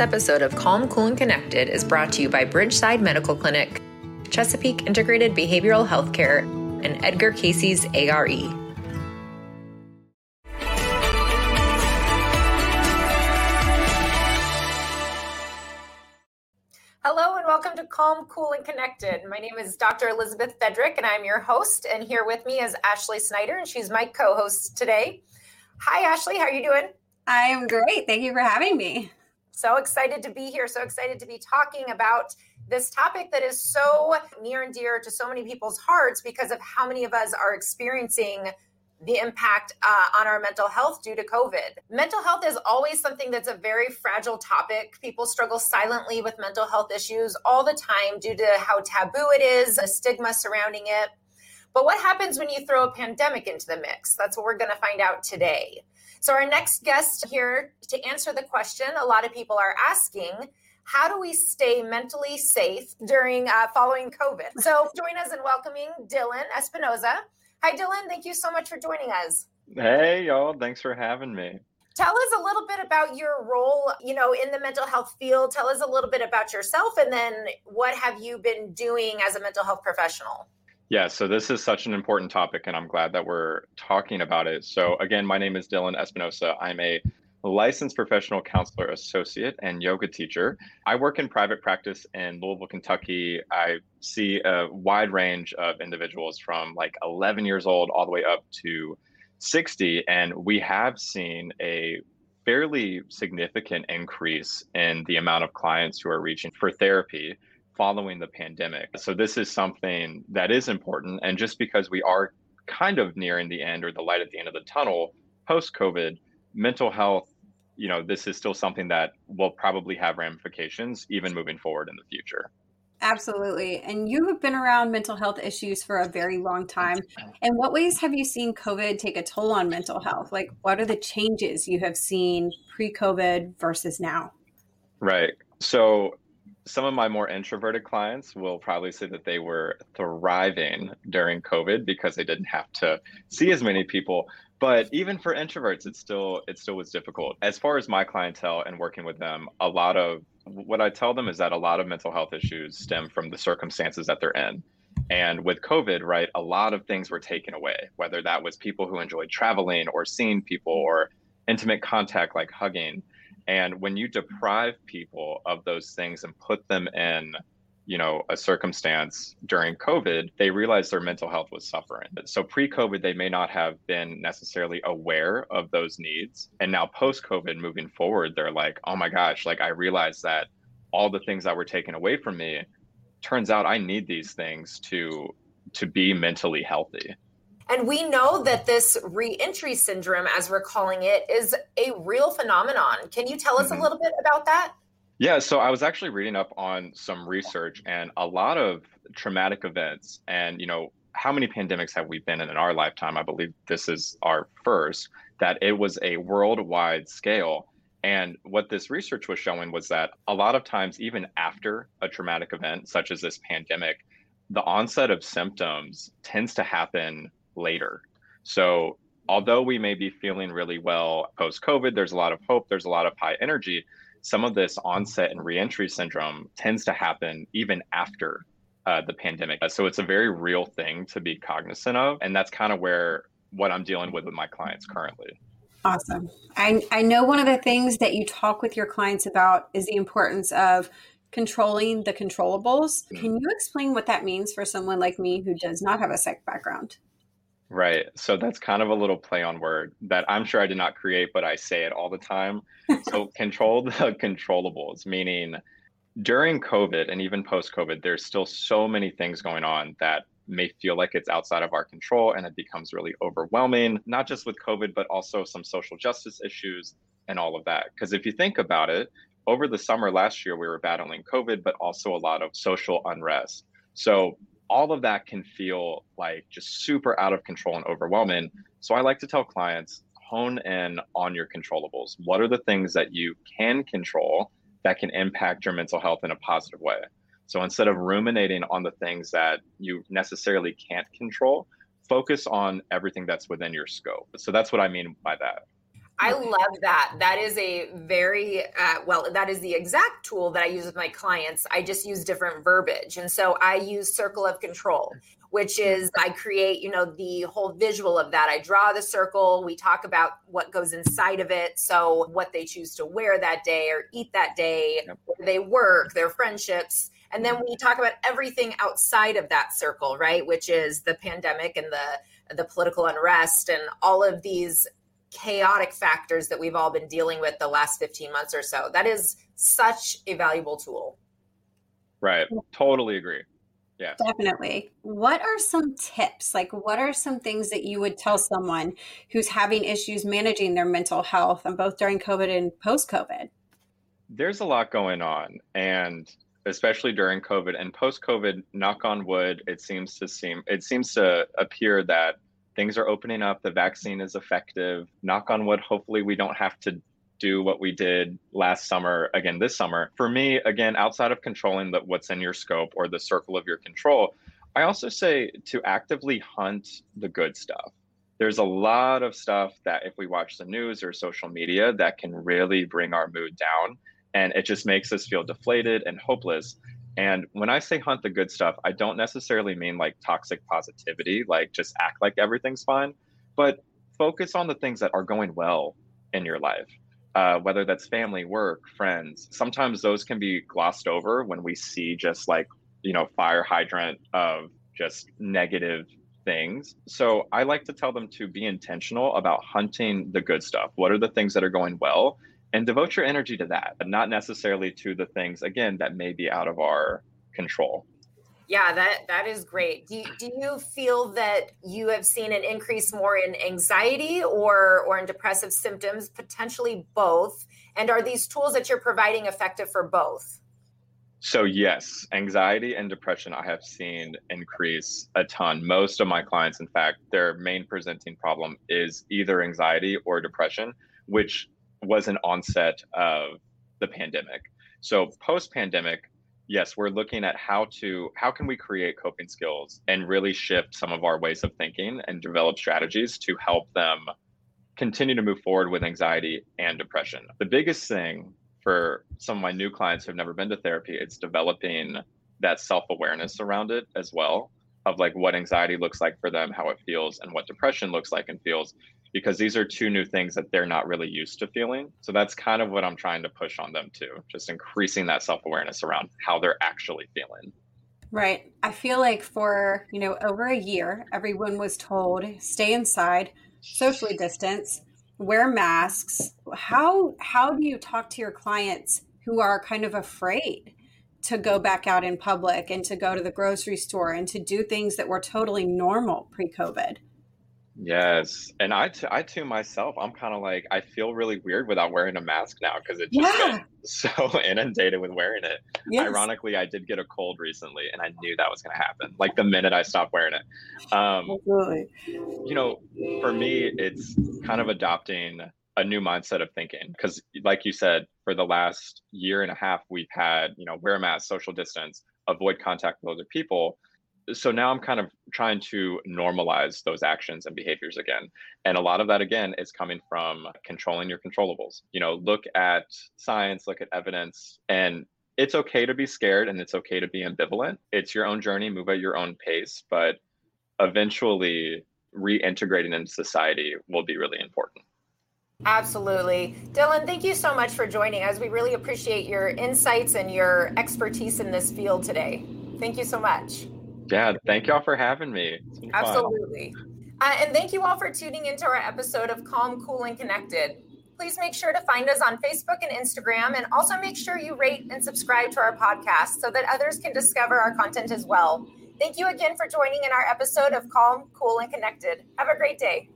This episode of Calm, Cool, and Connected is brought to you by Bridgeside Medical Clinic, Chesapeake Integrated Behavioral Healthcare, and Edgar Cayce's ARE. Hello and welcome to Calm, Cool, and Connected. My name is Dr. Elizabeth Fedrick, and I'm your host. And here with me is Ashley Snyder, and she's my co-host today. Hi, Ashley. How are you doing? I'm great. Thank you for having me. So excited to be here. So excited to be talking about this topic that is so near and dear to so many people's hearts because of how many of us are experiencing the impact uh, on our mental health due to COVID. Mental health is always something that's a very fragile topic. People struggle silently with mental health issues all the time due to how taboo it is, the stigma surrounding it. But what happens when you throw a pandemic into the mix? That's what we're going to find out today. So, our next guest here to answer the question a lot of people are asking how do we stay mentally safe during uh, following COVID? So, join us in welcoming Dillon Espinosa. Hi, Dillon. Thank you so much for joining us. Hey, y'all. Thanks for having me. Tell us a little bit about your role, you know, in the mental health field. Tell us a little bit about yourself and then what have you been doing as a mental health professional? Yeah, so this is such an important topic, and I'm glad that we're talking about it. So, again, my name is Dillon Espinosa. I'm a licensed professional counselor associate and yoga teacher. I work in private practice in Louisville, Kentucky. I see a wide range of individuals from like 11 years old all the way up to 60. And we have seen a fairly significant increase in the amount of clients who are reaching for therapy following the pandemic. So this is something that is important. And just because we are kind of nearing the end or the light at the end of the tunnel post COVID, mental health, you know, this is still something that will probably have ramifications even moving forward in the future. Absolutely. And you have been around mental health issues for a very long time. In what ways have you seen COVID take a toll on mental health? Like, what are the changes you have seen pre COVID versus now? Right. So, some of my more introverted clients will probably say that they were thriving during COVID because they didn't have to see as many people. But even for introverts, it still it still was difficult. As far as my clientele and working with them, a lot of what I tell them is that a lot of mental health issues stem from the circumstances that they're in. And with COVID, right, a lot of things were taken away, whether that was people who enjoyed traveling or seeing people or intimate contact like hugging and when you deprive people of those things and put them in, you know, a circumstance during COVID, they realize their mental health was suffering. So pre-COVID, they may not have been necessarily aware of those needs. And now post-COVID, moving forward, they're like, oh my gosh, like I realized that all the things that were taken away from me, turns out I need these things to to be mentally healthy. And we know that this reentry syndrome, as we're calling it, is a real phenomenon. Can you tell us mm-hmm. a little bit about that? Yeah, so I was actually reading up on some research and a lot of traumatic events. And, you know, how many pandemics have we been in in our lifetime? I believe this is our first, that it was a worldwide scale. And what this research was showing was that a lot of times, even after a traumatic event, such as this pandemic, the onset of symptoms tends to happen later. So, although we may be feeling really well post COVID, there's a lot of hope, there's a lot of high energy. Some of this onset and reentry syndrome tends to happen even after uh, the pandemic. So, it's a very real thing to be cognizant of. And that's kind of where what I'm dealing with with my clients currently. Awesome. I, I know one of the things that you talk with your clients about is the importance of controlling the controllables. Mm-hmm. Can you explain what that means for someone like me who does not have a psych background? Right. So that's kind of a little play on word that I'm sure I did not create, but I say it all the time. so control the controllables, meaning during COVID and even post COVID, there's still so many things going on that may feel like it's outside of our control and it becomes really overwhelming, not just with COVID, but also some social justice issues and all of that. Because if you think about it, over the summer last year, we were battling COVID, but also a lot of social unrest. So all of that can feel like just super out of control and overwhelming. So I like to tell clients hone in on your controllables. What are the things that you can control that can impact your mental health in a positive way? So instead of ruminating on the things that you necessarily can't control, focus on everything that's within your scope. So that's what I mean by that. I love that. That is a very uh, well. That is the exact tool that I use with my clients. I just use different verbiage, and so I use circle of control, which is I create, you know, the whole visual of that. I draw the circle. We talk about what goes inside of it. So what they choose to wear that day or eat that day, where they work, their friendships. And then we talk about everything outside of that circle, right? Which is the pandemic and the the political unrest and all of these chaotic factors that we've all been dealing with the last 15 months or so. That is such a valuable tool. Right. Totally agree. Yeah. Definitely. What are some tips? Like, what are some things that you would tell someone who's having issues managing their mental health, and both during COVID and post COVID? There's a lot going on, and especially during COVID and post COVID. Knock on wood, it seems to seem it seems to appear that things are opening up. The vaccine is effective. Knock on wood. Hopefully, we don't have to do what we did last summer again this summer. For me, again, outside of controlling the, what's in your scope or the circle of your control, I also say to actively hunt the good stuff. There's a lot of stuff that if we watch the news or social media that can really bring our mood down and it just makes us feel deflated and hopeless. And when I say hunt the good stuff, I don't necessarily mean like toxic positivity, like just act like everything's fine, but focus on the things that are going well in your life uh, whether that's family, work, friends. Sometimes those can be glossed over when we see just like, you know, fire hydrant of just negative things. So I like to tell them to be intentional about hunting the good stuff. What are the things that are going well? And devote your energy to that, but not necessarily to the things, again, that may be out of our control. Yeah, that that is great. Do you, do you feel that you have seen an increase more in anxiety or or in depressive symptoms, potentially both? And are these tools that you're providing effective for both? So yes, anxiety and depression I have seen increase a ton. Most of my clients, in fact, their main presenting problem is either anxiety or depression, which was an onset of the pandemic. So post pandemic, yes, we're looking at how to how can we create coping skills and really shift some of our ways of thinking and develop strategies to help them continue to move forward with anxiety and depression. The biggest thing for some of my new clients who've never been to therapy, it's developing that self-awareness around it as well of like what anxiety looks like for them, how it feels, and what depression looks like and feels, because these are two new things that they're not really used to feeling. So that's kind of what I'm trying to push on them too, just increasing that self awareness around how they're actually feeling. Right. I feel like for, you know, over a year, everyone was told stay inside, socially distance, wear masks. How how do you talk to your clients who are kind of afraid to go back out in public and to go to the grocery store and to do things that were totally normal pre-COVID? Yes, and I, t- I too myself, I'm kind of like I feel really weird without wearing a mask now because it's just yeah. so inundated with wearing it. Yes. Ironically, I did get a cold recently, and I knew that was going to happen. Like the minute I stopped wearing it, um, Absolutely. you know, for me, it's kind of adopting a new mindset of thinking because, like you said, for the last year and a half, we've had you know wear a mask, social distance, avoid contact with other people so now I'm kind of trying to normalize those actions and behaviors again. And a lot of that, again, is coming from controlling your controllables. You know, look at science, look at evidence, and it's okay to be scared and it's okay to be ambivalent. It's your own journey, move at your own pace, but eventually reintegrating into society will be really important. Absolutely. Dillon, thank you so much for joining us. We really appreciate your insights and your expertise in this field today. Thank you so much. Yeah, thank y'all for having me. Absolutely. Uh, and thank you all for tuning into our episode of Calm, Cool, and Connected. Please make sure to find us on Facebook and Instagram, and also make sure you rate and subscribe to our podcast so that others can discover our content as well. Thank you again for joining in our episode of Calm, Cool, and Connected. Have a great day.